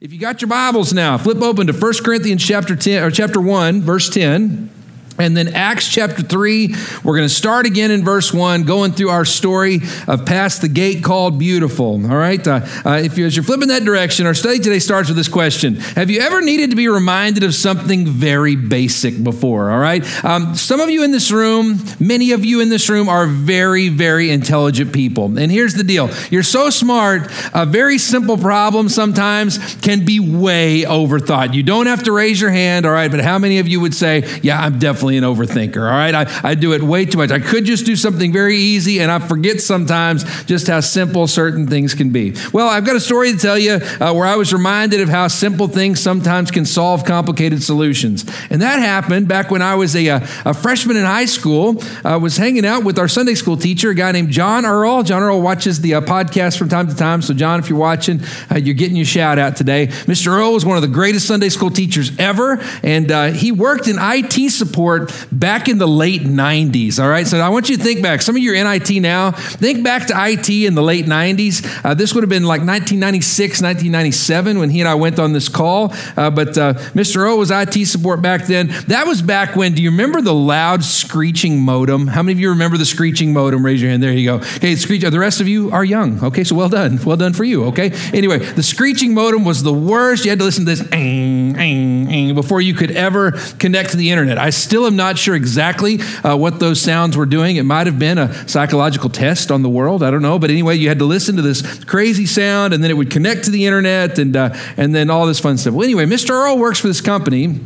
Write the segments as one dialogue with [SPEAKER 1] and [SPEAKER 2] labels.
[SPEAKER 1] If you got your Bibles now, flip open to 1 Corinthians chapter 10 or chapter 1, verse 10. And then Acts chapter 3, we're going to start again in verse 1, going through our story of past the gate called beautiful. All right? Uh, uh, if you, as you're flipping that direction, our study today starts with this question Have you ever needed to be reminded of something very basic before? All right? Um, some of you in this room, many of you in this room are very, very intelligent people. And here's the deal you're so smart, a very simple problem sometimes can be way overthought. You don't have to raise your hand, all right? But how many of you would say, Yeah, I'm definitely definitely an overthinker, all right? I, I do it way too much. I could just do something very easy, and I forget sometimes just how simple certain things can be. Well, I've got a story to tell you uh, where I was reminded of how simple things sometimes can solve complicated solutions. And that happened back when I was a, uh, a freshman in high school. I was hanging out with our Sunday school teacher, a guy named John Earl. John Earl watches the uh, podcast from time to time. So, John, if you're watching, uh, you're getting your shout out today. Mr. Earl was one of the greatest Sunday school teachers ever, and uh, he worked in IT support back in the late 90s. All right, so I want you to think back. Some of you are in IT now. Think back to IT in the late 90s. Uh, this would have been like 1996, 1997 when he and I went on this call. Uh, but uh, Mr. O was IT support back then. That was back when, do you remember the loud screeching modem? How many of you remember the screeching modem? Raise your hand. There you go. Okay, screech. The rest of you are young. Okay, so well done. Well done for you. Okay. Anyway, the screeching modem was the worst. You had to listen to this before you could ever connect to the internet. I still am not sure exactly uh, what those sounds were doing. It might have been a psychological test on the world. I don't know. But anyway, you had to listen to this crazy sound, and then it would connect to the internet, and uh, and then all this fun stuff. Well, anyway, Mr. Earl works for this company.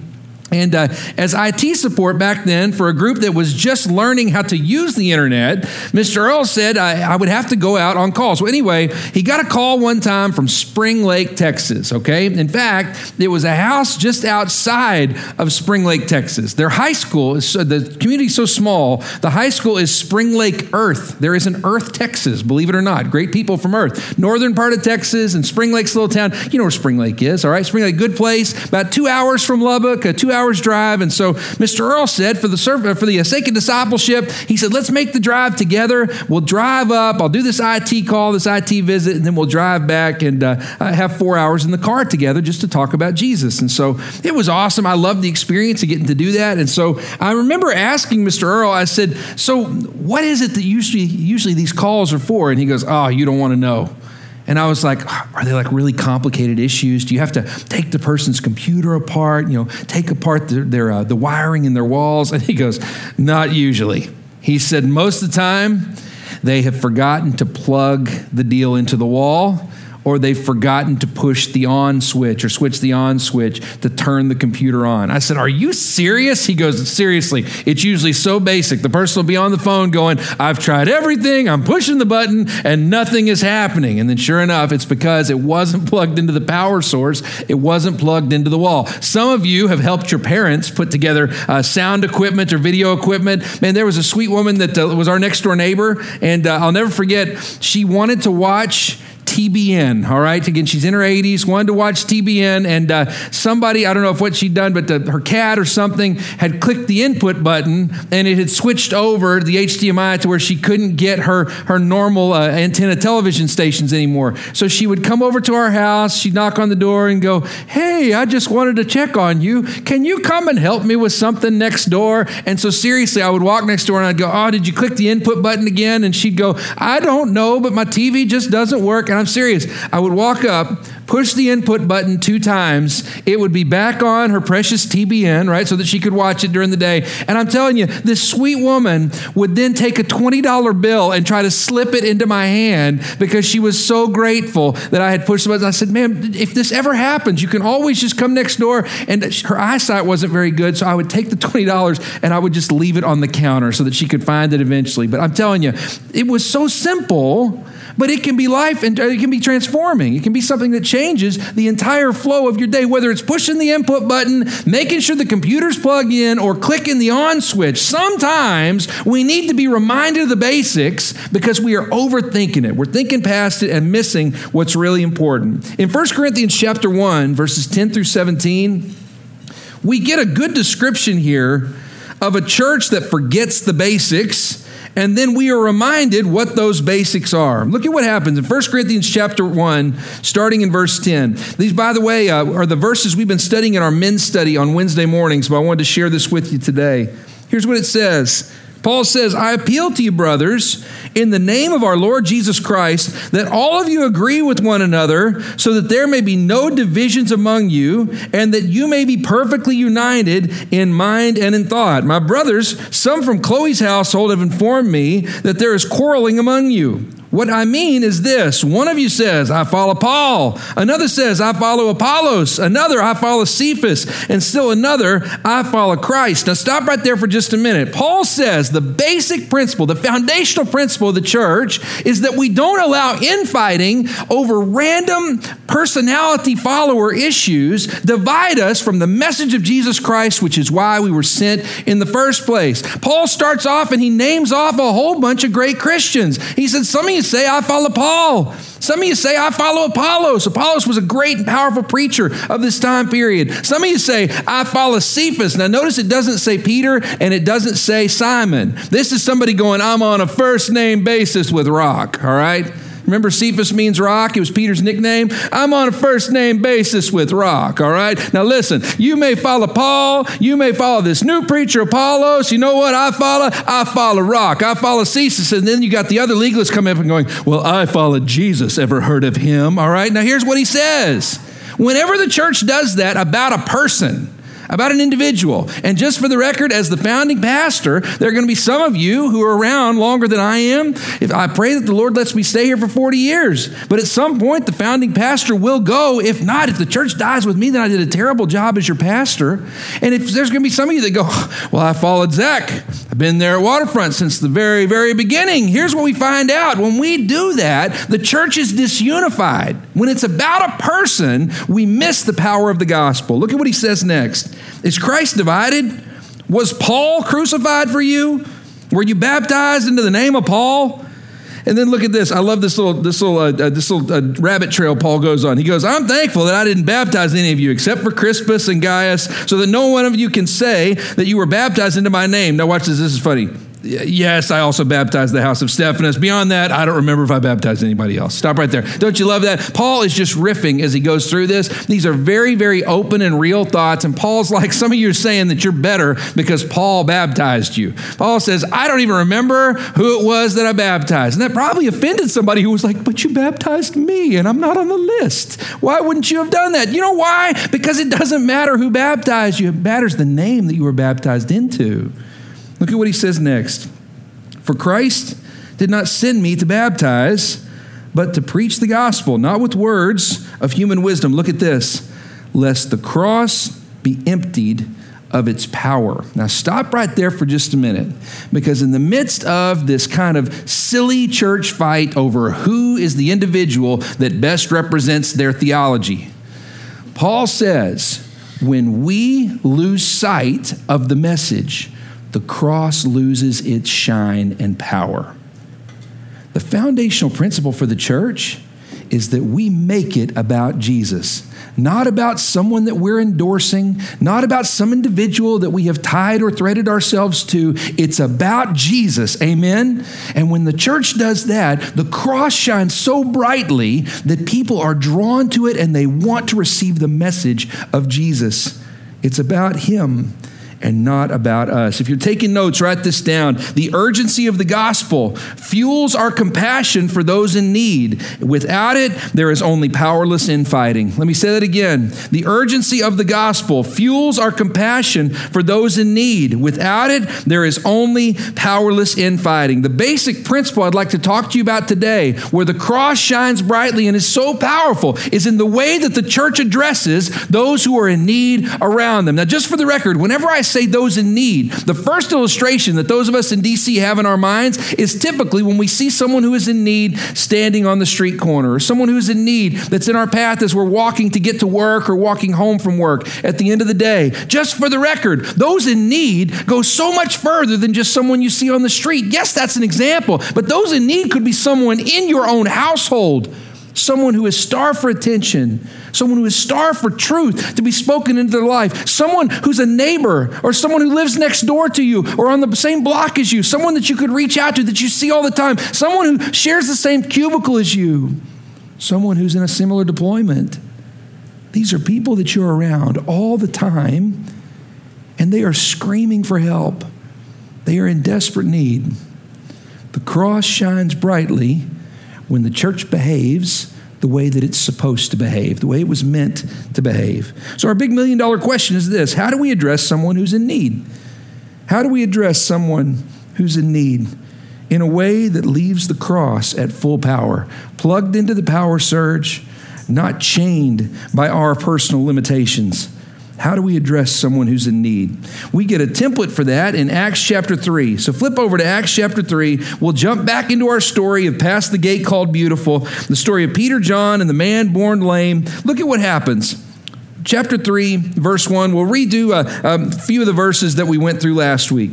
[SPEAKER 1] And uh, as IT support back then for a group that was just learning how to use the internet, Mr. Earl said I, I, would have to go out on calls. Well, anyway, he got a call one time from Spring Lake, Texas, okay? In fact, it was a house just outside of Spring Lake, Texas. Their high school, is the community is so small, the high school is Spring Lake Earth. There is an Earth, Texas, believe it or not. Great people from Earth. Northern part of Texas and Spring Lake's little town. You know where Spring Lake is, all right? Spring Lake, good place, about two hours from Lubbock, uh, two hours hours drive. And so Mr. Earl said, for the, uh, for the sake of discipleship, he said, let's make the drive together. We'll drive up. I'll do this IT call, this IT visit, and then we'll drive back and uh, uh, have four hours in the car together just to talk about Jesus. And so it was awesome. I loved the experience of getting to do that. And so I remember asking Mr. Earl, I said, so what is it that usually, usually these calls are for? And he goes, oh, you don't want to know. And I was like, are they like really complicated issues? Do you have to take the person's computer apart, you know, take apart their, their uh, the wiring in their walls? And he goes, not usually. He said, most of the time, they have forgotten to plug the deal into the wall or they've forgotten to push the on switch or switch the on switch to turn the computer on. I said, Are you serious? He goes, Seriously, it's usually so basic. The person will be on the phone going, I've tried everything, I'm pushing the button, and nothing is happening. And then sure enough, it's because it wasn't plugged into the power source, it wasn't plugged into the wall. Some of you have helped your parents put together uh, sound equipment or video equipment. Man, there was a sweet woman that uh, was our next door neighbor, and uh, I'll never forget, she wanted to watch TBN, all right? Again, she's in her 80s, wanted to watch TBN, and uh, somebody, I don't know if what she'd done, but the, her cat or something had clicked the input button and it had switched over the HDMI to where she couldn't get her, her normal uh, antenna television stations anymore. So she would come over to our house, she'd knock on the door and go, Hey, I just wanted to check on you. Can you come and help me with something next door? And so, seriously, I would walk next door and I'd go, Oh, did you click the input button again? And she'd go, I don't know, but my TV just doesn't work. And I'm serious. I would walk up, push the input button two times. It would be back on her precious TBN, right, so that she could watch it during the day. And I'm telling you, this sweet woman would then take a $20 bill and try to slip it into my hand because she was so grateful that I had pushed the button. I said, ma'am, if this ever happens, you can always just come next door. And her eyesight wasn't very good, so I would take the $20 and I would just leave it on the counter so that she could find it eventually. But I'm telling you, it was so simple but it can be life and it can be transforming. It can be something that changes the entire flow of your day, whether it's pushing the input button, making sure the computer's plugged in, or clicking the on switch. Sometimes we need to be reminded of the basics because we are overthinking it. We're thinking past it and missing what's really important. In 1 Corinthians chapter 1, verses 10 through 17, we get a good description here of a church that forgets the basics and then we are reminded what those basics are. Look at what happens in 1 Corinthians chapter 1, starting in verse 10. These, by the way, uh, are the verses we've been studying in our men's study on Wednesday mornings, but I wanted to share this with you today. Here's what it says Paul says, I appeal to you, brothers, in the name of our Lord Jesus Christ, that all of you agree with one another, so that there may be no divisions among you, and that you may be perfectly united in mind and in thought. My brothers, some from Chloe's household have informed me that there is quarreling among you. What I mean is this one of you says, I follow Paul. Another says, I follow Apollos. Another, I follow Cephas. And still another, I follow Christ. Now, stop right there for just a minute. Paul says the basic principle, the foundational principle of the church is that we don't allow infighting over random personality follower issues divide us from the message of Jesus Christ, which is why we were sent in the first place. Paul starts off and he names off a whole bunch of great Christians. He said, Some of you say, I follow Paul. Some of you say, I follow Apollos. Apollos was a great and powerful preacher of this time period. Some of you say, I follow Cephas. Now, notice it doesn't say Peter and it doesn't say Simon. This is somebody going, I'm on a first name basis with Rock, all right? Remember, Cephas means rock. It was Peter's nickname. I'm on a first name basis with rock, all right? Now, listen, you may follow Paul. You may follow this new preacher, Apollos. You know what I follow? I follow rock. I follow Cephas. And then you got the other legalists coming up and going, Well, I follow Jesus. Ever heard of him? All right? Now, here's what he says. Whenever the church does that about a person, about an individual. And just for the record, as the founding pastor, there are going to be some of you who are around longer than I am. If I pray that the Lord lets me stay here for 40 years. But at some point, the founding pastor will go. If not, if the church dies with me, then I did a terrible job as your pastor. And if there's going to be some of you that go, well, I followed Zach. I've been there at Waterfront since the very, very beginning. Here's what we find out. When we do that, the church is disunified. When it's about a person, we miss the power of the gospel. Look at what he says next. Is Christ divided? Was Paul crucified for you? Were you baptized into the name of Paul? And then look at this. I love this little this little uh, uh, this little uh, rabbit trail Paul goes on. He goes, "I'm thankful that I didn't baptize any of you except for Crispus and Gaius, so that no one of you can say that you were baptized into my name." Now watch this. This is funny yes, I also baptized the house of Stephanas. Beyond that, I don't remember if I baptized anybody else. Stop right there. Don't you love that? Paul is just riffing as he goes through this. These are very, very open and real thoughts. And Paul's like, some of you are saying that you're better because Paul baptized you. Paul says, I don't even remember who it was that I baptized. And that probably offended somebody who was like, but you baptized me and I'm not on the list. Why wouldn't you have done that? You know why? Because it doesn't matter who baptized you, it matters the name that you were baptized into. Look at what he says next. For Christ did not send me to baptize, but to preach the gospel, not with words of human wisdom. Look at this. Lest the cross be emptied of its power. Now, stop right there for just a minute, because in the midst of this kind of silly church fight over who is the individual that best represents their theology, Paul says, when we lose sight of the message, the cross loses its shine and power. The foundational principle for the church is that we make it about Jesus, not about someone that we're endorsing, not about some individual that we have tied or threaded ourselves to. It's about Jesus. Amen? And when the church does that, the cross shines so brightly that people are drawn to it and they want to receive the message of Jesus. It's about Him and not about us. If you're taking notes, write this down. The urgency of the gospel fuels our compassion for those in need. Without it, there is only powerless infighting. Let me say that again. The urgency of the gospel fuels our compassion for those in need. Without it, there is only powerless infighting. The basic principle I'd like to talk to you about today, where the cross shines brightly and is so powerful, is in the way that the church addresses those who are in need around them. Now, just for the record, whenever I say those in need. The first illustration that those of us in DC have in our minds is typically when we see someone who is in need standing on the street corner, or someone who is in need that's in our path as we're walking to get to work or walking home from work at the end of the day. Just for the record, those in need go so much further than just someone you see on the street. Yes, that's an example, but those in need could be someone in your own household someone who is starved for attention, someone who is starved for truth to be spoken into their life, someone who's a neighbor or someone who lives next door to you or on the same block as you, someone that you could reach out to that you see all the time, someone who shares the same cubicle as you, someone who's in a similar deployment. These are people that you're around all the time, and they are screaming for help. They are in desperate need. The cross shines brightly when the church behaves the way that it's supposed to behave, the way it was meant to behave. So, our big million dollar question is this How do we address someone who's in need? How do we address someone who's in need in a way that leaves the cross at full power, plugged into the power surge, not chained by our personal limitations? How do we address someone who's in need? We get a template for that in Acts chapter 3. So flip over to Acts chapter 3. We'll jump back into our story of Past the Gate Called Beautiful, the story of Peter, John, and the man born lame. Look at what happens. Chapter 3, verse 1. We'll redo a, a few of the verses that we went through last week.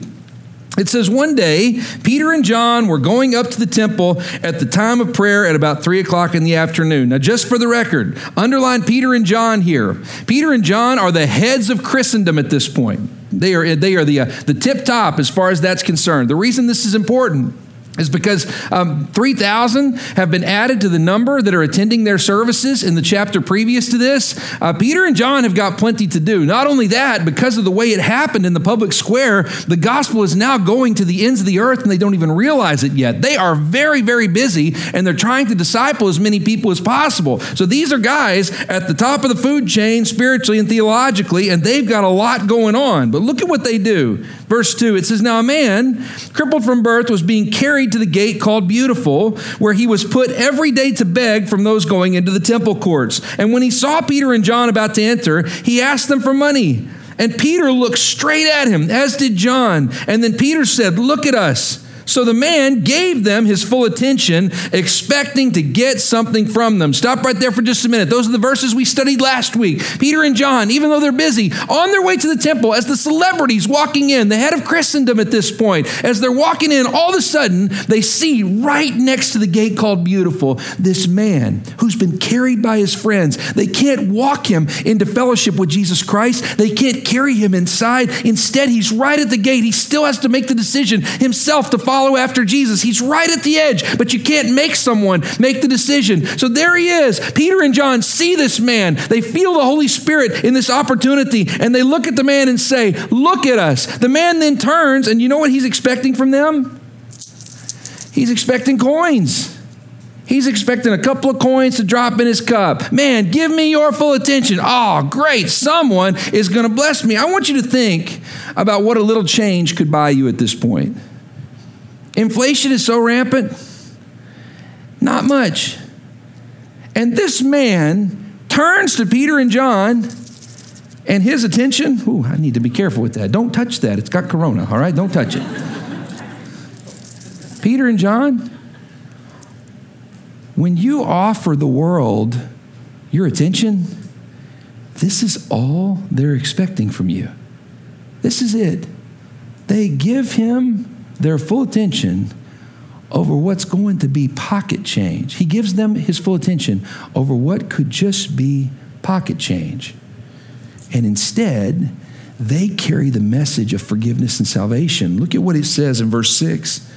[SPEAKER 1] It says, One day, Peter and John were going up to the temple at the time of prayer at about 3 o'clock in the afternoon. Now, just for the record, underline Peter and John here. Peter and John are the heads of Christendom at this point. They are, they are the, uh, the tip top as far as that's concerned. The reason this is important is because um, 3,000 have been added to the number that are attending their services in the chapter previous to this. Uh, Peter and John have got plenty to do. Not only that, because of the way it happened in the public square, the gospel is now going to the ends of the earth and they don't even realize it yet. They are very, very busy and they're trying to disciple as many people as possible. So these are guys at the top of the food chain spiritually and theologically, and they've got a lot going on. But look at what they do. Verse 2 it says, Now a man crippled from birth was being carried to the gate called Beautiful, where he was put every day to beg from those going into the temple courts. And when he saw Peter and John about to enter, he asked them for money. And Peter looked straight at him, as did John. And then Peter said, Look at us. So the man gave them his full attention, expecting to get something from them. Stop right there for just a minute. Those are the verses we studied last week. Peter and John, even though they're busy, on their way to the temple, as the celebrities walking in, the head of Christendom at this point, as they're walking in, all of a sudden they see right next to the gate called Beautiful this man who's been carried by his friends. They can't walk him into fellowship with Jesus Christ, they can't carry him inside. Instead, he's right at the gate. He still has to make the decision himself to follow follow after Jesus. He's right at the edge, but you can't make someone make the decision. So there he is. Peter and John see this man. They feel the Holy Spirit in this opportunity, and they look at the man and say, Look at us. The man then turns, and you know what he's expecting from them? He's expecting coins. He's expecting a couple of coins to drop in his cup. Man, give me your full attention. Oh, great. Someone is going to bless me. I want you to think about what a little change could buy you at this point. Inflation is so rampant, not much. And this man turns to Peter and John, and his attention, ooh, I need to be careful with that. Don't touch that. It's got corona, all right? Don't touch it. Peter and John, when you offer the world your attention, this is all they're expecting from you. This is it. They give him their full attention over what's going to be pocket change. He gives them his full attention over what could just be pocket change. And instead, they carry the message of forgiveness and salvation. Look at what it says in verse 6.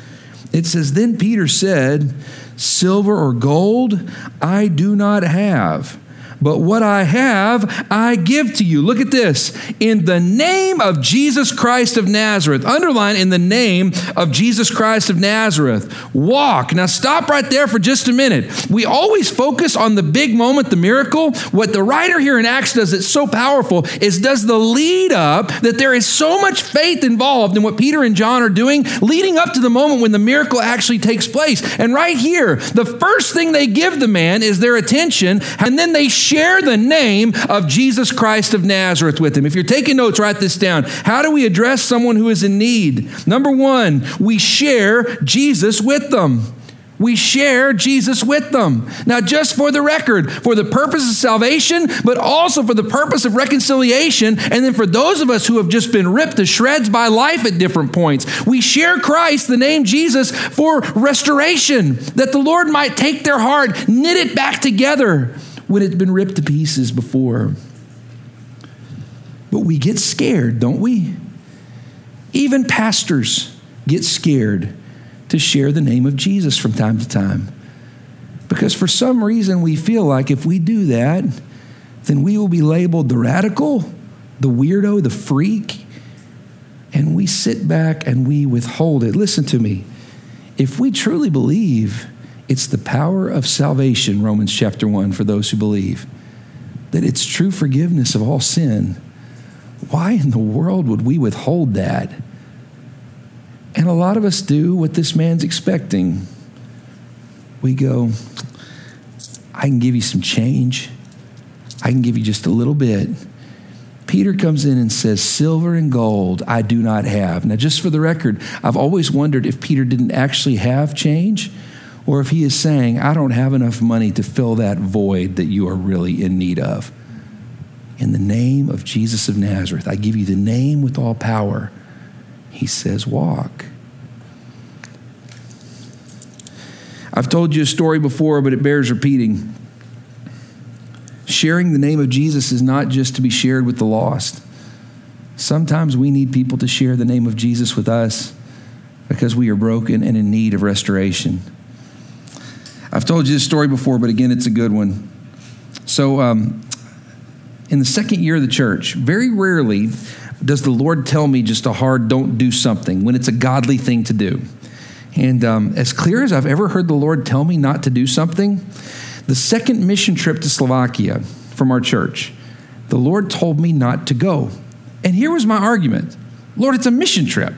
[SPEAKER 1] It says, Then Peter said, Silver or gold I do not have but what I have, I give to you. Look at this. In the name of Jesus Christ of Nazareth, underline in the name of Jesus Christ of Nazareth, walk. Now, stop right there for just a minute. We always focus on the big moment, the miracle. What the writer here in Acts does that's so powerful is does the lead up that there is so much faith involved in what Peter and John are doing, leading up to the moment when the miracle actually takes place. And right here, the first thing they give the man is their attention, and then they the name of Jesus Christ of Nazareth with them. If you're taking notes, write this down. How do we address someone who is in need? Number one, we share Jesus with them. we share Jesus with them. Now, just for the record, for the purpose of salvation, but also for the purpose of reconciliation, and then for those of us who have just been ripped to shreds by life at different points, we share Christ, the name Jesus, for restoration, that the Lord might take their heart, knit it back together when it's been ripped to pieces before. But we get scared, don't we? Even pastors get scared to share the name of Jesus from time to time. Because for some reason, we feel like if we do that, then we will be labeled the radical, the weirdo, the freak, and we sit back and we withhold it. Listen to me. If we truly believe it's the power of salvation, Romans chapter 1, for those who believe, that it's true forgiveness of all sin, why in the world would we withhold that? And a lot of us do what this man's expecting. We go, I can give you some change. I can give you just a little bit. Peter comes in and says, Silver and gold I do not have. Now, just for the record, I've always wondered if Peter didn't actually have change or if he is saying, I don't have enough money to fill that void that you are really in need of. In the name of Jesus of Nazareth, I give you the name with all power he says, Walk. I've told you a story before, but it bears repeating. Sharing the name of Jesus is not just to be shared with the lost. Sometimes we need people to share the name of Jesus with us because we are broken and in need of restoration. I've told you this story before, but again, it's a good one. So, um, in the second year of the church, very rarely does the Lord tell me just a hard don't do something when it's a godly thing to do? And um, as clear as I've ever heard the Lord tell me not to do something, the second mission trip to Slovakia from our church, the Lord told me not to go. And here was my argument Lord, it's a mission trip.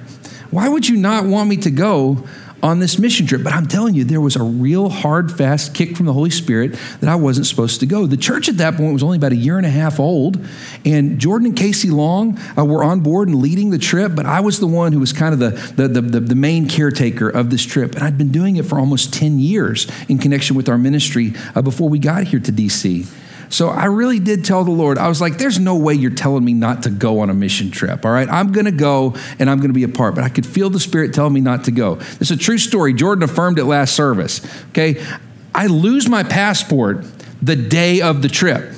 [SPEAKER 1] Why would you not want me to go on this mission trip. But I'm telling you, there was a real hard, fast kick from the Holy Spirit that I wasn't supposed to go. The church at that point was only about a year and a half old, and Jordan and Casey Long uh, were on board and leading the trip, but I was the one who was kind of the, the, the, the, main caretaker of this trip. And I'd been doing it for almost 10 years in connection with our ministry uh, before we got here to DC. So I really did tell the Lord, I was like, there's no way you're telling me not to go on a mission trip. All right. I'm going to go and I'm going to be a part. But I could feel the Spirit telling me not to go. It's a true story. Jordan affirmed it last service. Okay. I lose my passport the day of the trip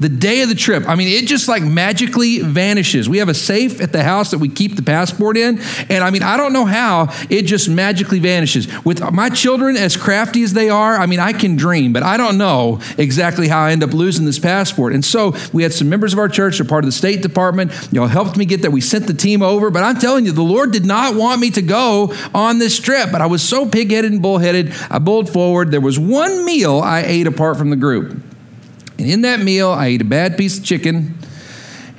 [SPEAKER 1] the day of the trip. I mean, it just like magically vanishes. We have a safe at the house that we keep the passport in. And I mean, I don't know how it just magically vanishes. With my children, as crafty as they are, I mean, I can dream, but I don't know exactly how I end up losing this passport. And so we had some members of our church, they're part of the State Department. Y'all helped me get that. We sent the team over. But I'm telling you, the Lord did not want me to go on this trip. But I was so pig headed and bullheaded. I bulled forward. There was one meal I ate apart from the group. And in that meal, I ate a bad piece of chicken.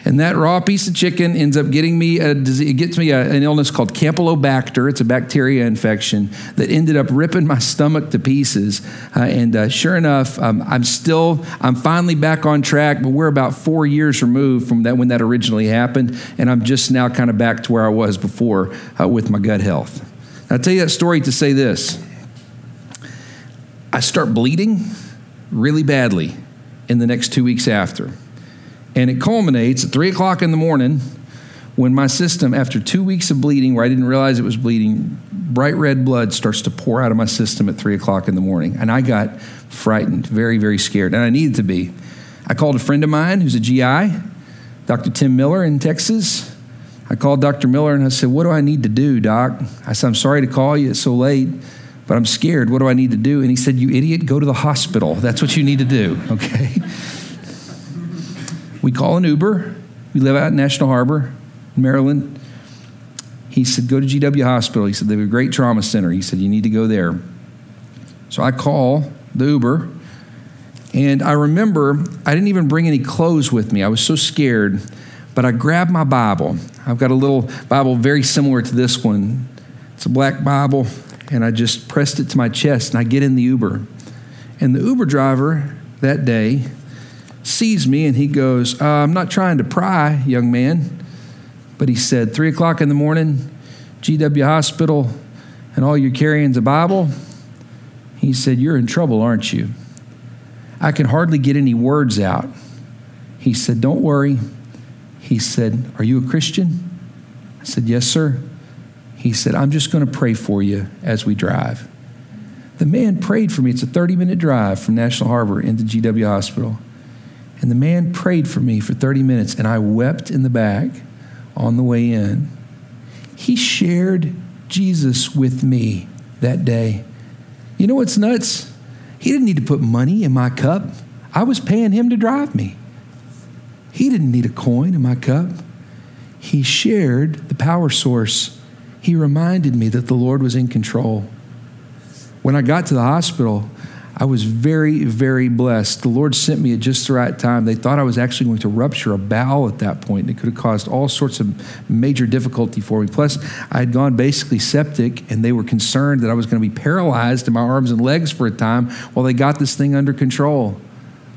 [SPEAKER 1] And that raw piece of chicken ends up getting me a disease, it gets me a, an illness called Campylobacter. It's a bacteria infection that ended up ripping my stomach to pieces. Uh, and uh, sure enough, um, I'm still, I'm finally back on track, but we're about four years removed from that when that originally happened. And I'm just now kind of back to where I was before uh, with my gut health. I'll tell you that story to say this I start bleeding really badly in the next two weeks after. And it culminates at three o'clock in the morning when my system, after two weeks of bleeding, where I didn't realize it was bleeding, bright red blood starts to pour out of my system at three o'clock in the morning. And I got frightened, very, very scared. And I needed to be. I called a friend of mine who's a GI, Dr. Tim Miller in Texas. I called Dr. Miller and I said, What do I need to do, Doc? I said, I'm sorry to call you, it's so late but I'm scared. What do I need to do? And he said, You idiot, go to the hospital. That's what you need to do, okay? we call an Uber. We live out in National Harbor, Maryland. He said, Go to GW Hospital. He said, They have a great trauma center. He said, You need to go there. So I call the Uber. And I remember I didn't even bring any clothes with me. I was so scared. But I grabbed my Bible. I've got a little Bible very similar to this one. It's a black Bible and I just pressed it to my chest, and I get in the Uber. And the Uber driver that day sees me and he goes, uh, I'm not trying to pry, young man, but he said, Three o'clock in the morning, GW Hospital, and all you're carrying is a Bible. He said, You're in trouble, aren't you? I can hardly get any words out. He said, Don't worry. He said, Are you a Christian? I said, Yes, sir. He said, I'm just going to pray for you as we drive. The man prayed for me. It's a 30 minute drive from National Harbor into GW Hospital. And the man prayed for me for 30 minutes, and I wept in the back on the way in. He shared Jesus with me that day. You know what's nuts? He didn't need to put money in my cup. I was paying him to drive me. He didn't need a coin in my cup. He shared the power source. He reminded me that the Lord was in control. When I got to the hospital, I was very, very blessed. The Lord sent me at just the right time. They thought I was actually going to rupture a bowel at that point, it could have caused all sorts of major difficulty for me. Plus, I had gone basically septic, and they were concerned that I was going to be paralyzed in my arms and legs for a time while they got this thing under control.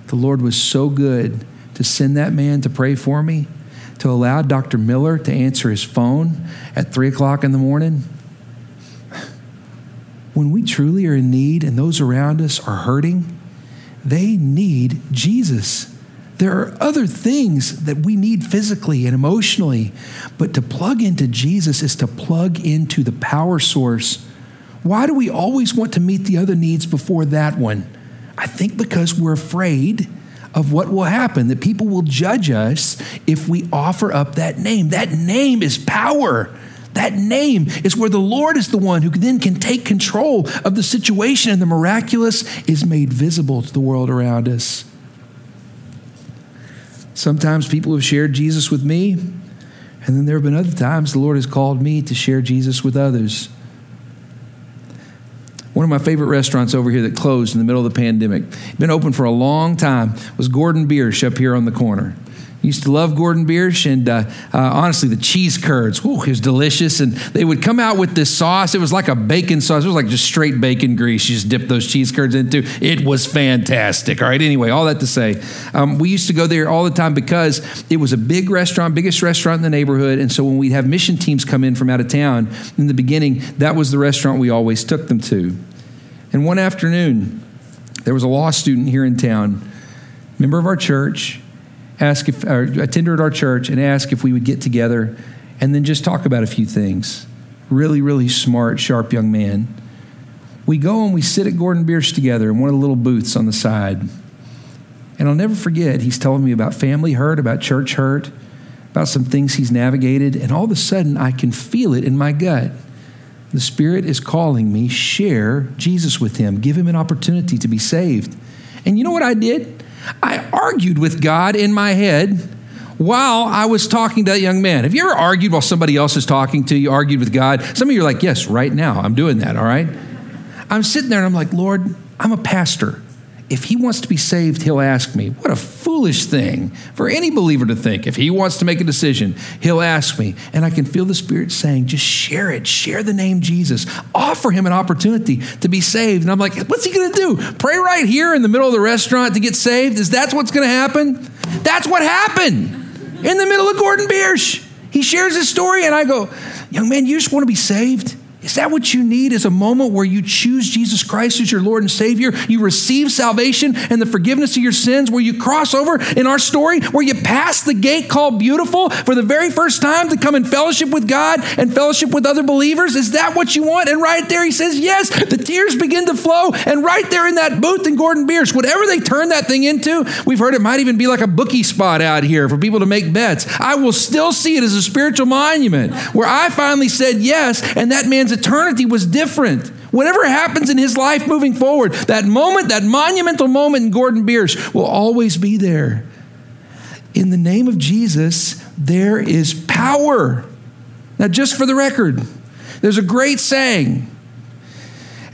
[SPEAKER 1] The Lord was so good to send that man to pray for me, to allow Dr. Miller to answer his phone at 3 o'clock in the morning when we truly are in need and those around us are hurting, they need Jesus. There are other things that we need physically and emotionally, but to plug into Jesus is to plug into the power source. Why do we always want to meet the other needs before that one? I think because we're afraid of what will happen, that people will judge us if we offer up that name. That name is power. That name is where the Lord is the one who then can take control of the situation, and the miraculous is made visible to the world around us. Sometimes people have shared Jesus with me, and then there have been other times the Lord has called me to share Jesus with others. One of my favorite restaurants over here that closed in the middle of the pandemic, been open for a long time, was Gordon Biersch up here on the corner. Used to love Gordon Biersch, and uh, uh, honestly, the cheese curds, whew, it was delicious. And they would come out with this sauce. It was like a bacon sauce. It was like just straight bacon grease. You just dip those cheese curds into. It was fantastic. All right. Anyway, all that to say, um, we used to go there all the time because it was a big restaurant, biggest restaurant in the neighborhood. And so when we'd have mission teams come in from out of town in the beginning, that was the restaurant we always took them to. And one afternoon, there was a law student here in town, member of our church ask if, or attender at our church and ask if we would get together and then just talk about a few things. Really, really smart, sharp young man. We go and we sit at Gordon Biersch together in one of the little booths on the side. And I'll never forget, he's telling me about family hurt, about church hurt, about some things he's navigated. And all of a sudden, I can feel it in my gut. The Spirit is calling me, share Jesus with him, give him an opportunity to be saved. And you know what I did? I argued with God in my head while I was talking to that young man. Have you ever argued while somebody else is talking to you, argued with God? Some of you are like, yes, right now, I'm doing that, all right? I'm sitting there and I'm like, Lord, I'm a pastor if he wants to be saved, he'll ask me. What a foolish thing for any believer to think. If he wants to make a decision, he'll ask me. And I can feel the Spirit saying, just share it. Share the name Jesus. Offer him an opportunity to be saved. And I'm like, what's he going to do? Pray right here in the middle of the restaurant to get saved? Is that what's going to happen? That's what happened in the middle of Gordon Biersch. He shares his story, and I go, young man, you just want to be saved? Is that what you need? Is a moment where you choose Jesus Christ as your Lord and Savior? You receive salvation and the forgiveness of your sins, where you cross over in our story, where you pass the gate called beautiful for the very first time to come in fellowship with God and fellowship with other believers? Is that what you want? And right there, he says, Yes. The tears begin to flow. And right there in that booth in Gordon Biersch, whatever they turn that thing into, we've heard it might even be like a bookie spot out here for people to make bets. I will still see it as a spiritual monument where I finally said yes, and that man's eternity was different. Whatever happens in his life moving forward, that moment, that monumental moment in Gordon Biersch will always be there. In the name of Jesus, there is power. Now, just for the record, there's a great saying.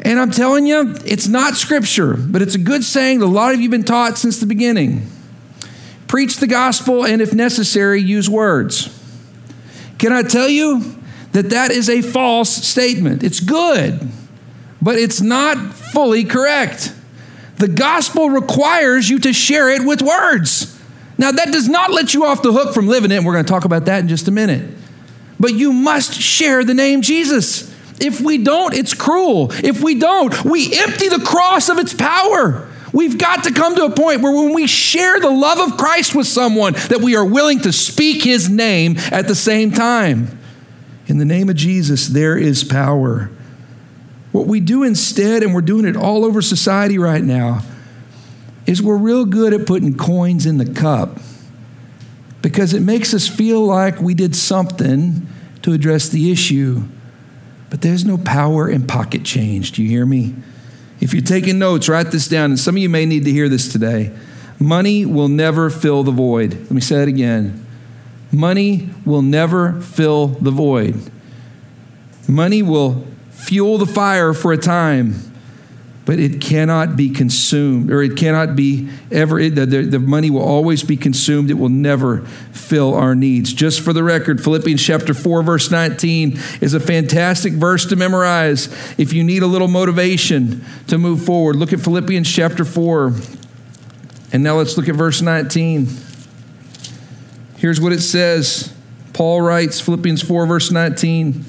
[SPEAKER 1] And I'm telling you, it's not scripture, but it's a good saying that a lot of you have been taught since the beginning. Preach the gospel, and if necessary, use words. Can I tell you, that that is a false statement. It's good, but it's not fully correct. The gospel requires you to share it with words. Now, that does not let you off the hook from living it, and we're going to talk about that in just a minute. But you must share the name Jesus. If we don't, it's cruel. If we don't, we empty the cross of its power. We've got to come to a point where when we share the love of Christ with someone that we are willing to speak his name at the same time. In the name of Jesus there is power. What we do instead and we're doing it all over society right now is we're real good at putting coins in the cup because it makes us feel like we did something to address the issue. But there's no power in pocket change. Do you hear me? If you're taking notes, write this down. And some of you may need to hear this today. Money will never fill the void. Let me say it again. Money will never fill the void. Money will fuel the fire for a time, but it cannot be consumed, or it cannot be ever, it, the, the money will always be consumed. It will never fill our needs. Just for the record, Philippians chapter 4, verse 19 is a fantastic verse to memorize if you need a little motivation to move forward. Look at Philippians chapter 4. And now let's look at verse 19. Here's what it says Paul writes, Philippians 4, verse 19.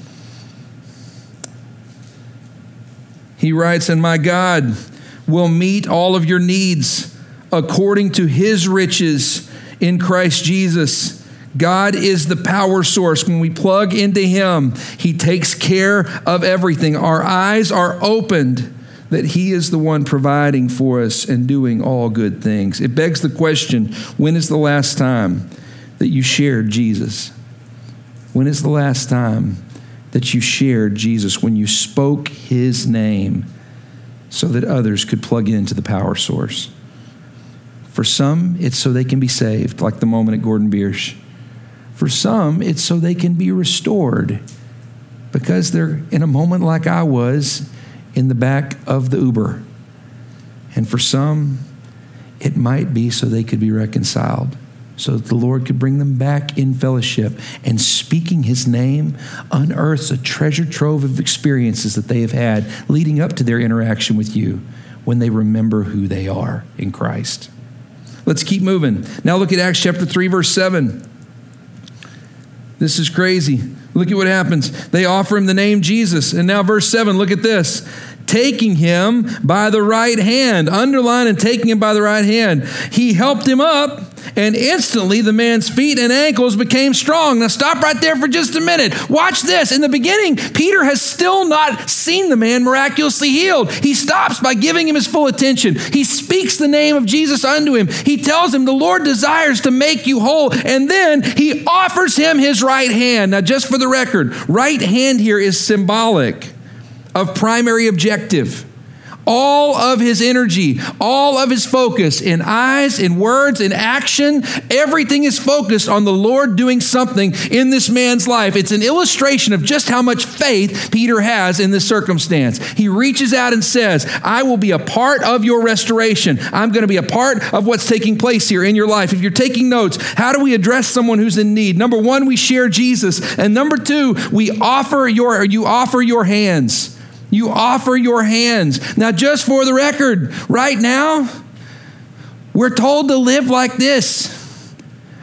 [SPEAKER 1] He writes, And my God will meet all of your needs according to his riches in Christ Jesus. God is the power source. When we plug into him, he takes care of everything. Our eyes are opened that he is the one providing for us and doing all good things. It begs the question when is the last time that you shared Jesus? When is the last time that you shared Jesus when you spoke his name so that others could plug into the power source. For some, it's so they can be saved, like the moment at Gordon Biersch. For some, it's so they can be restored because they're in a moment like I was in the back of the Uber. And for some, it might be so they could be reconciled so that the Lord could bring them back in fellowship. And speaking his name unearths a treasure trove of experiences that they have had leading up to their interaction with you when they remember who they are in Christ. Let's keep moving. Now look at Acts chapter 3, verse 7. This is crazy. Look at what happens. They offer him the name Jesus. And now, verse 7, look at this taking him by the right hand. Underline and taking him by the right hand. He helped him up, and instantly the man's feet and ankles became strong. Now, stop right there for just a minute. Watch this. In the beginning, Peter has still not seen the man miraculously healed. He stops by giving him his full attention. He speaks the name of Jesus unto him. He tells him, The Lord desires to make you whole. And then he offers him his right hand. Now, just for the record, right hand here is symbolic of primary objective. All of his energy, all of his focus in eyes, in words, in action, everything is focused on the Lord doing something in this man's life. It's an illustration of just how much faith Peter has in this circumstance. He reaches out and says, I will be a part of your restoration. I'm going to be a part of what's taking place here in your life. If you're taking notes, how do we address someone who's in need? Number one, we share Jesus. And number two, we offer your, you offer your hands. You offer your hands. Now, just for the record, right now, we're told to live like this.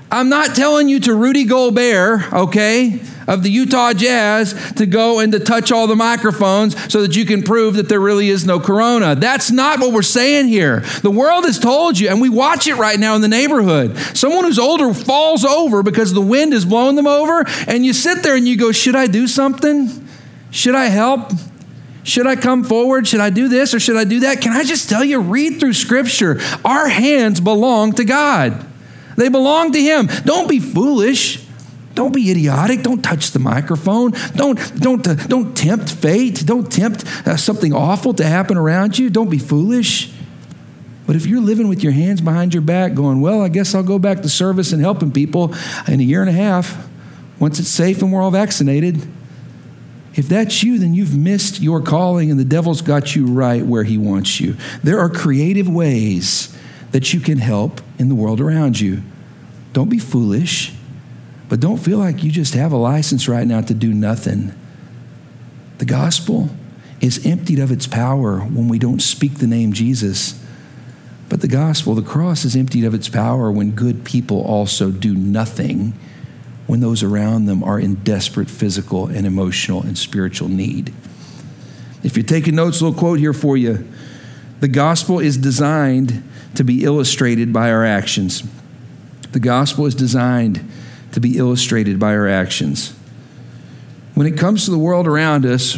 [SPEAKER 1] I'm not telling you to Rudy Gobert, okay, of the Utah Jazz to go and to touch all the microphones so that you can prove that there really is no corona. That's not what we're saying here. The world has told you, and we watch it right now in the neighborhood. Someone who's older falls over because the wind is blowing them over, and you sit there and you go, Should I do something? Should I help? Should I come forward? Should I do this or should I do that? Can I just tell you, read through Scripture. Our hands belong to God, they belong to Him. Don't be foolish. Don't be idiotic. Don't touch the microphone. Don't, don't, uh, don't tempt fate. Don't tempt uh, something awful to happen around you. Don't be foolish. But if you're living with your hands behind your back, going, well, I guess I'll go back to service and helping people in a year and a half, once it's safe and we're all vaccinated, if that's you, then you've missed your calling and the devil's got you right where he wants you. There are creative ways that you can help in the world around you. Don't be foolish, but don't feel like you just have a license right now to do nothing. The gospel is emptied of its power when we don't speak the name Jesus. But the gospel, the cross, is emptied of its power when good people also do nothing when those around them are in desperate physical and emotional and spiritual need. If you're taking notes, a little quote here for you. The gospel is designed to be illustrated by our actions. The gospel is designed to be illustrated by our actions. When it comes to the world around us,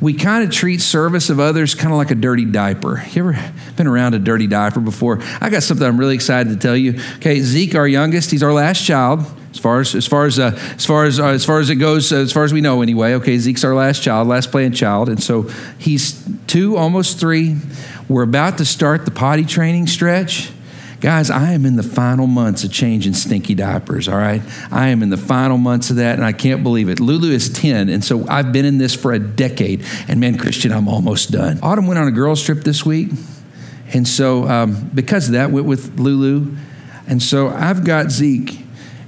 [SPEAKER 1] we kind of treat service of others kind of like a dirty diaper. You ever been around a dirty diaper before? I got something I'm really excited to tell you. Okay, Zeke, our youngest, he's our last child. As far as as far as uh, as far as uh, as far as it goes, uh, as far as we know anyway. Okay, Zeke's our last child, last playing child, and so he's two, almost three. We're about to start the potty training stretch. Guys, I am in the final months of changing stinky diapers, all right? I am in the final months of that, and I can't believe it. Lulu is 10, and so I've been in this for a decade. And man, Christian, I'm almost done. Autumn went on a girls' trip this week, and so um, because of that, went with Lulu. And so I've got Zeke.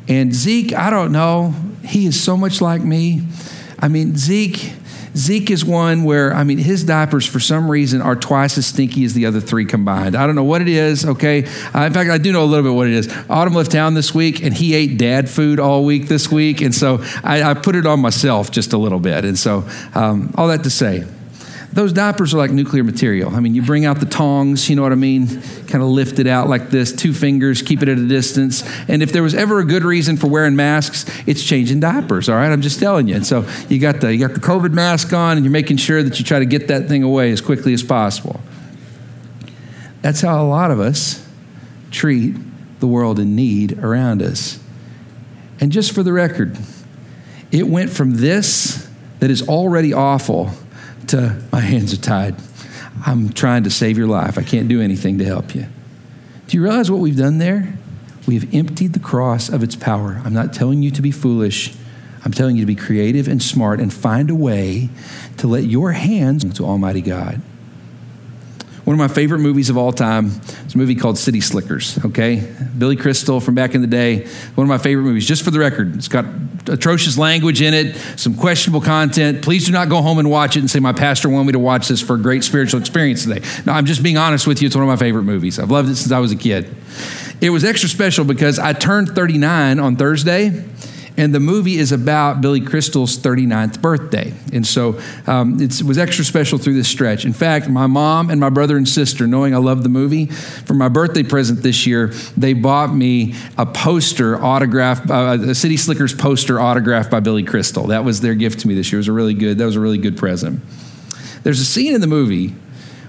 [SPEAKER 1] And Zeke, I don't know, he is so much like me. I mean, Zeke Zeke is one where, I mean, his diapers for some reason are twice as stinky as the other three combined. I don't know what it is, okay? Uh, in fact, I do know a little bit what it is. Autumn left town this week and he ate dad food all week this week. And so I, I put it on myself just a little bit. And so, um, all that to say, those diapers are like nuclear material. I mean, you bring out the tongs, you know what I mean? Kind of lift it out like this, two fingers, keep it at a distance. And if there was ever a good reason for wearing masks, it's changing diapers, all right? I'm just telling you. And so you got the you got the COVID mask on and you're making sure that you try to get that thing away as quickly as possible. That's how a lot of us treat the world in need around us. And just for the record, it went from this that is already awful to uh, my hands are tied. I'm trying to save your life. I can't do anything to help you. Do you realize what we've done there? We've emptied the cross of its power. I'm not telling you to be foolish. I'm telling you to be creative and smart and find a way to let your hands to Almighty God. One of my favorite movies of all time is a movie called City Slickers, okay? Billy Crystal from back in the day. One of my favorite movies, just for the record. It's got atrocious language in it, some questionable content. Please do not go home and watch it and say, My pastor wanted me to watch this for a great spiritual experience today. No, I'm just being honest with you. It's one of my favorite movies. I've loved it since I was a kid. It was extra special because I turned 39 on Thursday and the movie is about Billy Crystal's 39th birthday. And so um, it was extra special through this stretch. In fact, my mom and my brother and sister, knowing I love the movie, for my birthday present this year, they bought me a poster autographed, uh, a City Slickers poster autographed by Billy Crystal. That was their gift to me this year. It was a really good, that was a really good present. There's a scene in the movie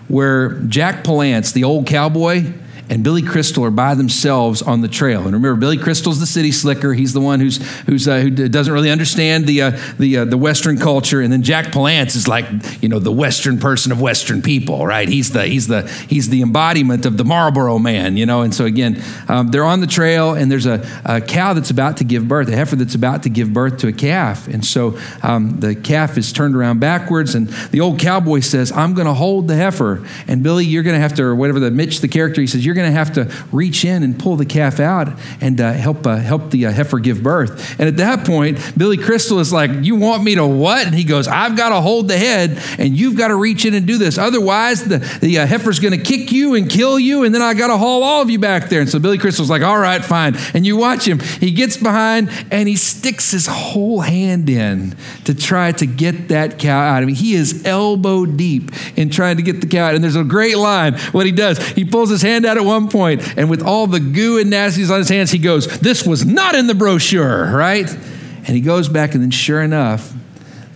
[SPEAKER 1] where Jack Palance, the old cowboy, and Billy Crystal are by themselves on the trail. And remember, Billy Crystal's the city slicker. He's the one who's, who's, uh, who doesn't really understand the, uh, the, uh, the Western culture. And then Jack Palance is like, you know, the Western person of Western people, right? He's the, he's the, he's the embodiment of the Marlboro man, you know? And so again, um, they're on the trail and there's a, a, cow that's about to give birth, a heifer that's about to give birth to a calf. And so um, the calf is turned around backwards and the old cowboy says, I'm going to hold the heifer. And Billy, you're going to have to, or whatever the Mitch, the character, he says, you're going to have to reach in and pull the calf out and uh, help uh, help the uh, heifer give birth. And at that point, Billy Crystal is like, "You want me to what?" And he goes, "I've got to hold the head, and you've got to reach in and do this. Otherwise, the the uh, heifer's going to kick you and kill you, and then I got to haul all of you back there." And so Billy Crystal's like, "All right, fine." And you watch him. He gets behind and he sticks his whole hand in to try to get that cow out. I mean, he is elbow deep in trying to get the cow out. And there's a great line. What he does, he pulls his hand out at one point, and with all the goo and nasties on his hands, he goes, This was not in the brochure, right? And he goes back, and then sure enough,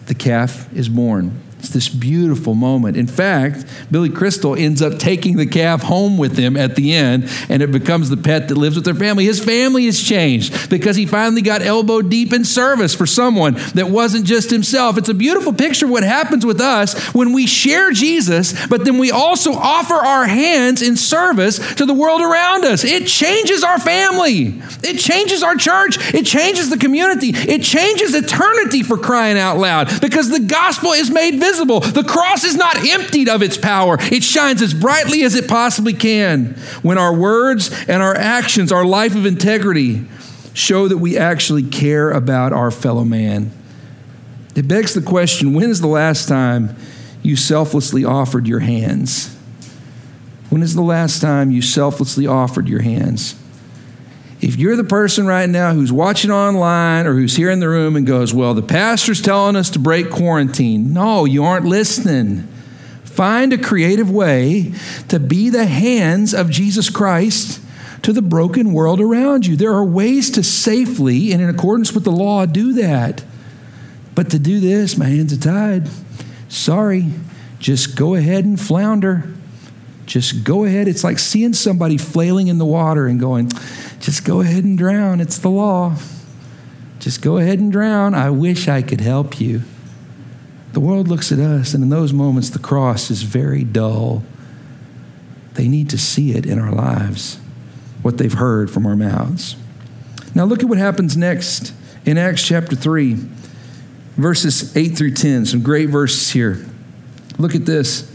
[SPEAKER 1] the calf is born. It's this beautiful moment. In fact, Billy Crystal ends up taking the calf home with him at the end, and it becomes the pet that lives with their family. His family has changed because he finally got elbow deep in service for someone that wasn't just himself. It's a beautiful picture of what happens with us when we share Jesus, but then we also offer our hands in service to the world around us. It changes our family, it changes our church, it changes the community, it changes eternity for crying out loud because the gospel is made visible The cross is not emptied of its power, it shines as brightly as it possibly can when our words and our actions, our life of integrity, show that we actually care about our fellow man. It begs the question when is the last time you selflessly offered your hands? When is the last time you selflessly offered your hands? If you're the person right now who's watching online or who's here in the room and goes, Well, the pastor's telling us to break quarantine, no, you aren't listening. Find a creative way to be the hands of Jesus Christ to the broken world around you. There are ways to safely and in accordance with the law do that. But to do this, my hands are tied. Sorry, just go ahead and flounder. Just go ahead. It's like seeing somebody flailing in the water and going, just go ahead and drown. It's the law. Just go ahead and drown. I wish I could help you. The world looks at us, and in those moments, the cross is very dull. They need to see it in our lives, what they've heard from our mouths. Now, look at what happens next in Acts chapter 3, verses 8 through 10. Some great verses here. Look at this.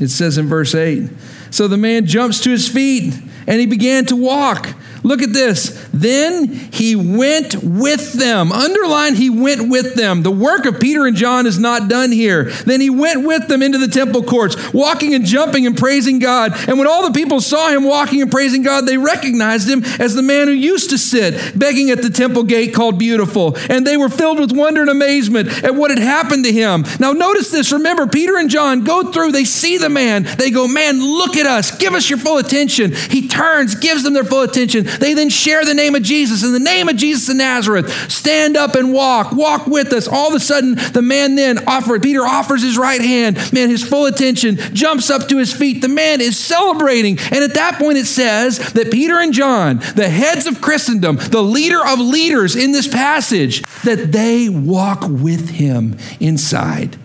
[SPEAKER 1] It says in verse 8 So the man jumps to his feet and he began to walk. Look at this. Then he went with them. Underline, he went with them. The work of Peter and John is not done here. Then he went with them into the temple courts, walking and jumping and praising God. And when all the people saw him walking and praising God, they recognized him as the man who used to sit begging at the temple gate called Beautiful. And they were filled with wonder and amazement at what had happened to him. Now, notice this. Remember, Peter and John go through, they see the man. They go, Man, look at us. Give us your full attention. He turns, gives them their full attention. They then share the name of Jesus. In the name of Jesus of Nazareth, stand up and walk. Walk with us. All of a sudden, the man then offered, Peter offers his right hand. Man, his full attention jumps up to his feet. The man is celebrating. And at that point, it says that Peter and John, the heads of Christendom, the leader of leaders in this passage, that they walk with him inside.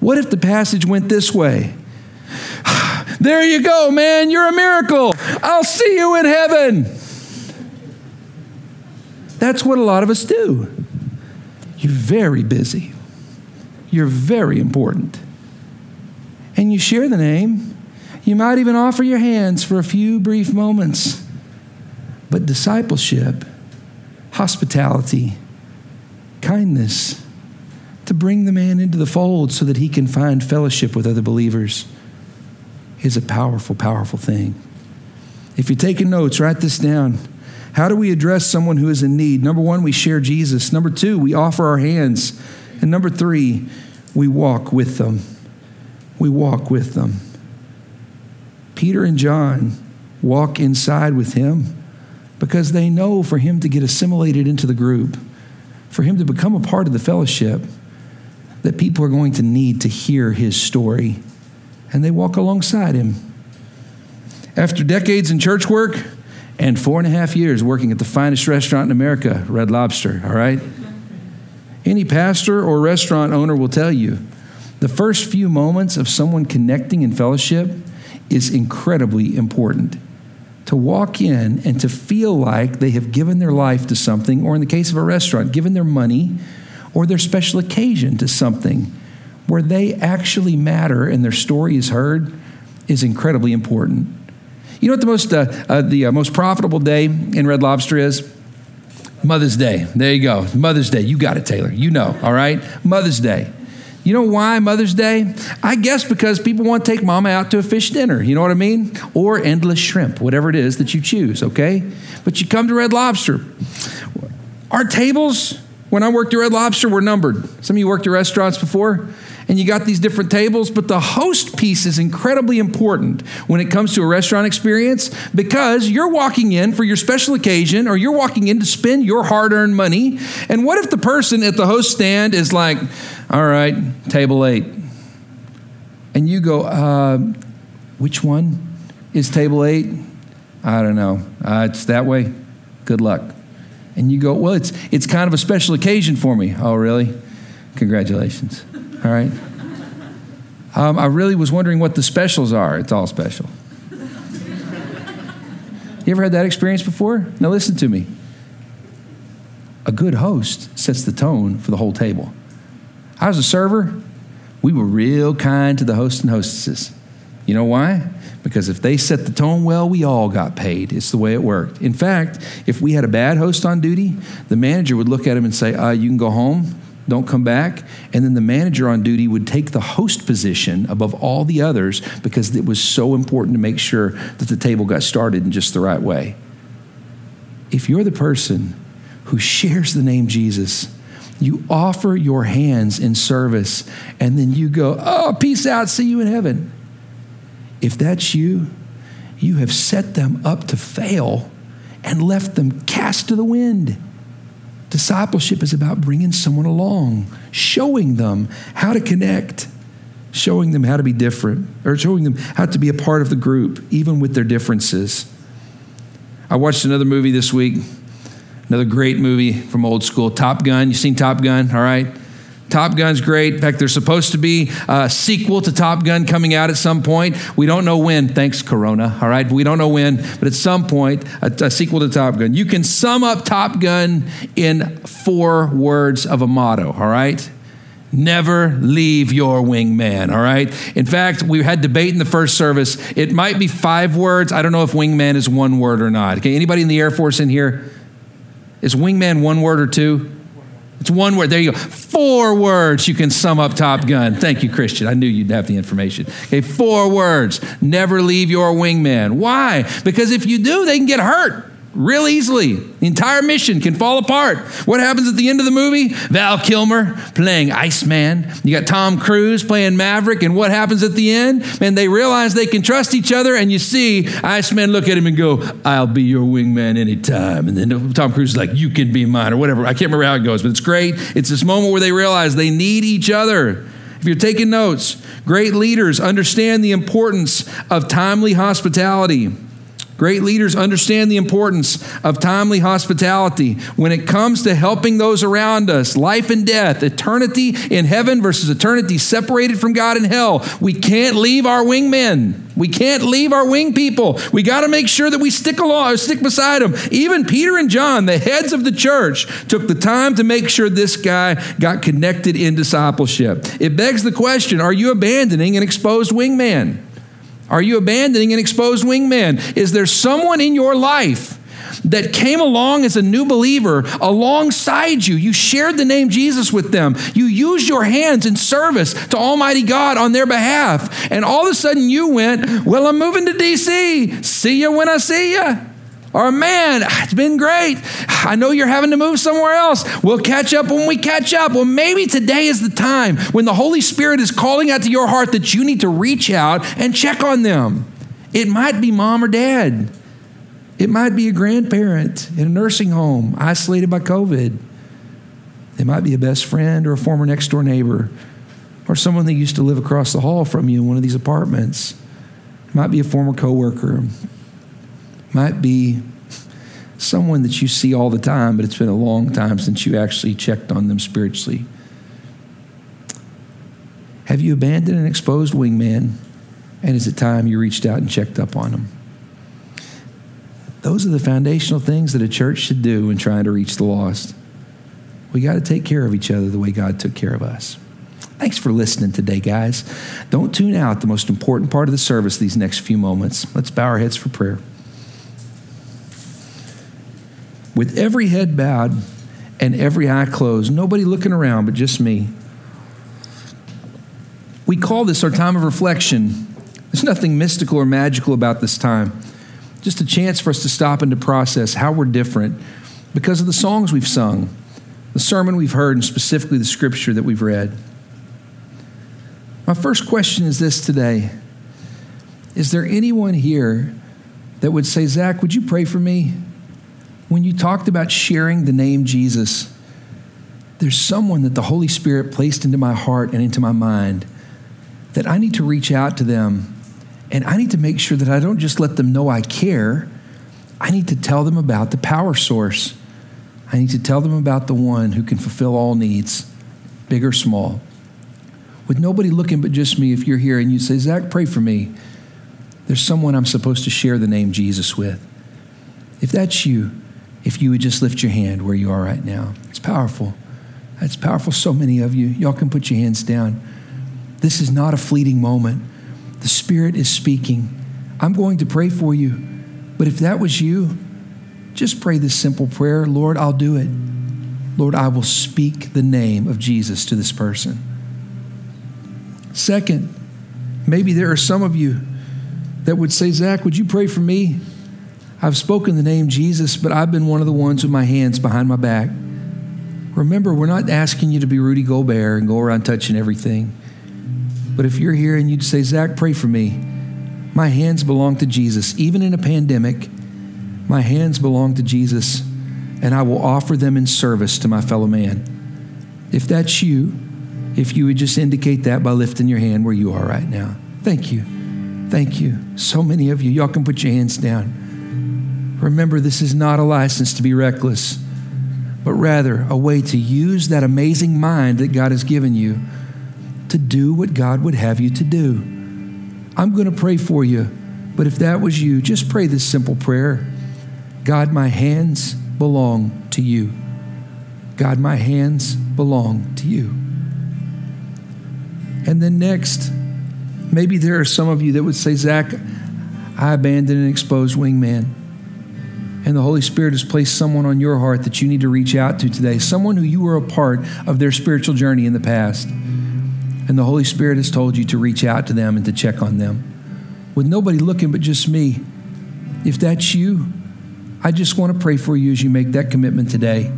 [SPEAKER 1] What if the passage went this way? There you go, man. You're a miracle. I'll see you in heaven. That's what a lot of us do. You're very busy. You're very important. And you share the name. You might even offer your hands for a few brief moments. But discipleship, hospitality, kindness, to bring the man into the fold so that he can find fellowship with other believers is a powerful, powerful thing. If you're taking notes, write this down. How do we address someone who is in need? Number one, we share Jesus. Number two, we offer our hands. And number three, we walk with them. We walk with them. Peter and John walk inside with him because they know for him to get assimilated into the group, for him to become a part of the fellowship, that people are going to need to hear his story. And they walk alongside him. After decades in church work, and four and a half years working at the finest restaurant in America, Red Lobster, all right? Any pastor or restaurant owner will tell you the first few moments of someone connecting in fellowship is incredibly important. To walk in and to feel like they have given their life to something, or in the case of a restaurant, given their money or their special occasion to something where they actually matter and their story is heard, is incredibly important. You know what the most, uh, uh, the uh, most profitable day in Red Lobster is? Mother's Day. There you go. Mother's Day. You got it, Taylor. You know, all right? Mother's Day. You know why Mother's Day? I guess because people want to take mama out to a fish dinner, you know what I mean? Or endless shrimp, whatever it is that you choose, okay? But you come to Red Lobster. Our tables, when I worked at Red Lobster, were numbered. Some of you worked at restaurants before and you got these different tables, but the host piece is incredibly important when it comes to a restaurant experience because you're walking in for your special occasion or you're walking in to spend your hard earned money. And what if the person at the host stand is like, all right, table eight? And you go, uh, which one is table eight? I don't know. Uh, it's that way. Good luck. And you go, well, it's, it's kind of a special occasion for me. Oh, really? Congratulations. All right? Um, I really was wondering what the specials are. It's all special. You ever had that experience before? Now, listen to me. A good host sets the tone for the whole table. I was a server. We were real kind to the hosts and hostesses. You know why? Because if they set the tone well, we all got paid. It's the way it worked. In fact, if we had a bad host on duty, the manager would look at him and say, uh, You can go home don't come back. And then the manager on duty would take the host position above all the others because it was so important to make sure that the table got started in just the right way. If you're the person who shares the name Jesus You offer your hands in service, and then you go, Oh, peace out, see you in heaven. If that's you, you have set them up to fail and left them cast to the wind. Discipleship is about bringing someone along, showing them how to connect, showing them how to be different, or showing them how to be a part of the group, even with their differences. I watched another movie this week, another great movie from old school, Top Gun. You seen Top Gun? All right. Top Gun's great. In fact, there's supposed to be a sequel to Top Gun coming out at some point. We don't know when, thanks, Corona, all right? We don't know when, but at some point, a, a, sequel to Top Gun. You can sum up Top Gun in four words of a motto, all right? Never leave your wingman, all right? In fact, we had debate in the first service. It might be five words. I don't know if wingman is one word or not. Okay, anybody in the Air Force in here? Is wingman one word or two? It's one word. There you go. Four words you can sum up Top Gun. Thank you, Christian. I knew you'd have the information. Okay, four words. Never leave your wingman. Why? Because if you do, they can get hurt real easily. The entire mission can fall apart. What happens at the end of the movie? Val Kilmer playing Iceman. You got Tom Cruise playing Maverick. And what happens at the end? Man, they realize they can trust each other. And you see Iceman look at him and go, I'll be your wingman anytime. And then Tom Cruise is like, You can be mine, or whatever. I can't remember how it goes, but it's great. It's this moment where they realize they need each other. If you're taking notes, great leaders understand the importance of timely hospitality. Great leaders understand the importance of timely hospitality when it comes to helping those around us. Life and death, eternity in heaven versus eternity separated from God in hell. We can't leave our wingmen. We can't leave our wing people. We got to make sure that we stick along, uh, stick beside them. Even Peter and John, the heads of the church, took the time to make sure this guy got connected in discipleship. It begs the question: Are you abandoning an exposed wingman? Are you abandoning an exposed wingman? Is there someone in your life that came along as a new believer alongside you? You shared the name Jesus with them. You used your hands in service to Almighty God on their behalf. And all of a sudden you went, Well, I'm moving to DC. See you when I see you. Or, man, it's been great. I know you're having to move somewhere else. We'll catch up when we catch up. Well, maybe today is the time when the Holy Spirit is calling out to your heart that you need to reach out and check on them. It might be mom or dad, it might be a grandparent in a nursing home, isolated by COVID. It might be a best friend or a former next door neighbor or someone that used to live across the hall from you in one of these apartments. It might be a former coworker might be someone that you see all the time, but it's been a long time since you actually checked on them spiritually. Have you abandoned an exposed wingman? And is it time you reached out and checked up on them? Those are the foundational things that a church should do in trying to reach the lost. We got to take care of each other the way God took care of us. Thanks for listening today, guys. Don't tune out the most important part of the service these next few moments. Let's bow our heads for prayer. With every head bowed and every eye closed, nobody looking around but just me. We call this our time of reflection. There's nothing mystical or magical about this time. Just a chance for us to stop and to process how we're different because of the songs we've sung, the sermon we've heard, and specifically the scripture that we've read. My first question is this today Is there anyone here that would say, Zach, would you pray for me? When you talked about sharing the name Jesus, there's someone that the Holy Spirit placed into my heart and into my mind that I need to reach out to them and I need to make sure that I don't just let them know I care. I need to tell them about the power source. I need to tell them about the one who can fulfill all needs, big or small. With nobody looking but just me, if you're here and you say, Zach, pray for me, there's someone I'm supposed to share the name Jesus with. If that's you, if you would just lift your hand where you are right now. It's powerful. It's powerful, so many of you. Y'all can put your hands down. This is not a fleeting moment. The Spirit is speaking. I'm going to pray for you. But if that was you, just pray this simple prayer Lord, I'll do it. Lord, I will speak the name of Jesus to this person. Second, maybe there are some of you that would say, Zach, would you pray for me? I've spoken the name Jesus, but I've been one of the ones with my hands behind my back. Remember, we're not asking you to be Rudy Gobert and go around touching everything. But if you're here and you'd say, Zach, pray for me. My hands belong to Jesus. Even in a pandemic, my hands belong to Jesus, and I will offer them in service to my fellow man. If that's you, if you would just indicate that by lifting your hand where you are right now. Thank you. Thank you. So many of you. Y'all can put your hands down. Remember, this is not a license to be reckless, but rather a way to use that amazing mind that God has given you to do what God would have you to do. I'm going to pray for you, but if that was you, just pray this simple prayer God, my hands belong to you. God, my hands belong to you. And then next, maybe there are some of you that would say, Zach, I abandoned an exposed wingman. And the Holy Spirit has placed someone on your heart that you need to reach out to today, someone who you were a part of their spiritual journey in the past. And the Holy Spirit has told you to reach out to them and to check on them. With nobody looking but just me, if that's you, I just want to pray for you as you make that commitment today.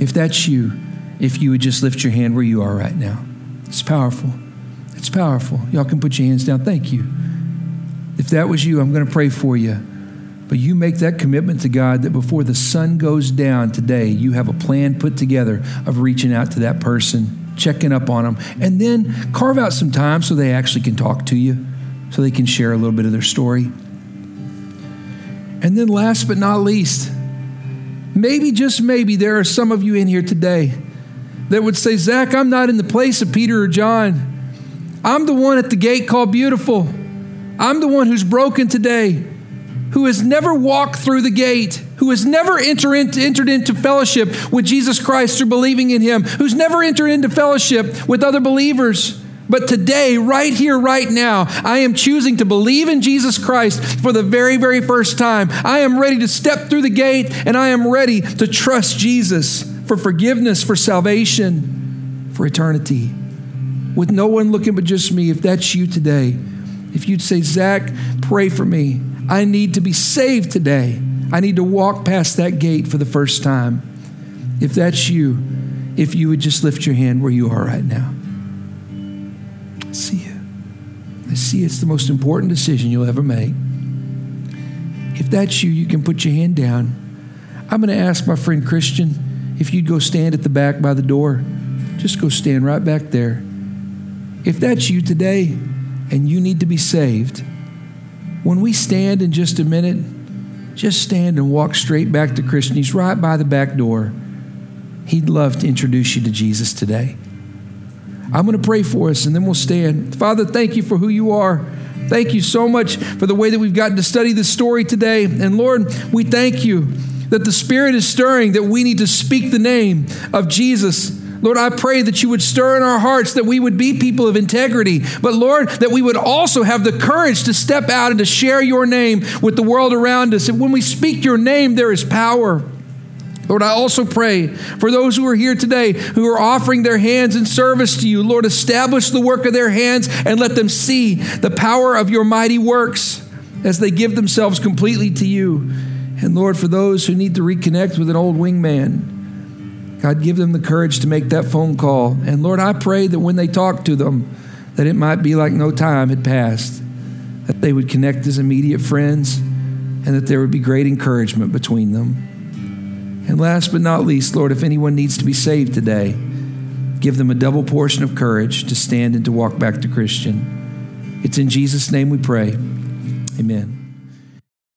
[SPEAKER 1] If that's you, if you would just lift your hand where you are right now. It's powerful. It's powerful. Y'all can put your hands down. Thank you. If that was you, I'm going to pray for you. But you make that commitment to God that before the sun goes down today, you have a plan put together of reaching out to that person, checking up on them, and then carve out some time so they actually can talk to you, so they can share a little bit of their story. And then, last but not least, maybe, just maybe, there are some of you in here today that would say, Zach, I'm not in the place of Peter or John. I'm the one at the gate called beautiful. I'm the one who's broken today, who has never walked through the gate, who has never enter into, entered into fellowship with Jesus Christ or believing in Him, who's never entered into fellowship with other believers. But today, right here, right now, I am choosing to believe in Jesus Christ for the very, very first time. I am ready to step through the gate and I am ready to trust Jesus for forgiveness, for salvation, for eternity. With no one looking but just me, if that's you today, if you'd say, Zach, pray for me. I need to be saved today. I need to walk past that gate for the first time. If that's you, if you would just lift your hand where you are right now. I see you. I see it's the most important decision you'll ever make. If that's you, you can put your hand down. I'm going to ask my friend Christian if you'd go stand at the back by the door, just go stand right back there. If that's you today and you need to be saved, when we stand in just a minute, just stand and walk straight back to Christian. He's right by the back door. He'd love to introduce you to Jesus today. I'm going to pray for us and then we'll stand. Father, thank you for who you are. Thank you so much for the way that we've gotten to study this story today. And Lord, we thank you that the Spirit is stirring, that we need to speak the name of Jesus. Lord, I pray that you would stir in our hearts that we would be people of integrity, but Lord, that we would also have the courage to step out and to share your name with the world around us. And when we speak your name, there is power. Lord, I also pray for those who are here today who are offering their hands in service to you. Lord, establish the work of their hands and let them see the power of your mighty works as they give themselves completely to you. And Lord, for those who need to reconnect with an old wingman, God, give them the courage to make that phone call. And Lord, I pray that when they talk to them, that it might be like no time had passed, that they would connect as immediate friends, and that there would be great encouragement between them. And last but not least, Lord, if anyone needs to be saved today, give them a double portion of courage to stand and to walk back to Christian. It's in Jesus' name we pray. Amen.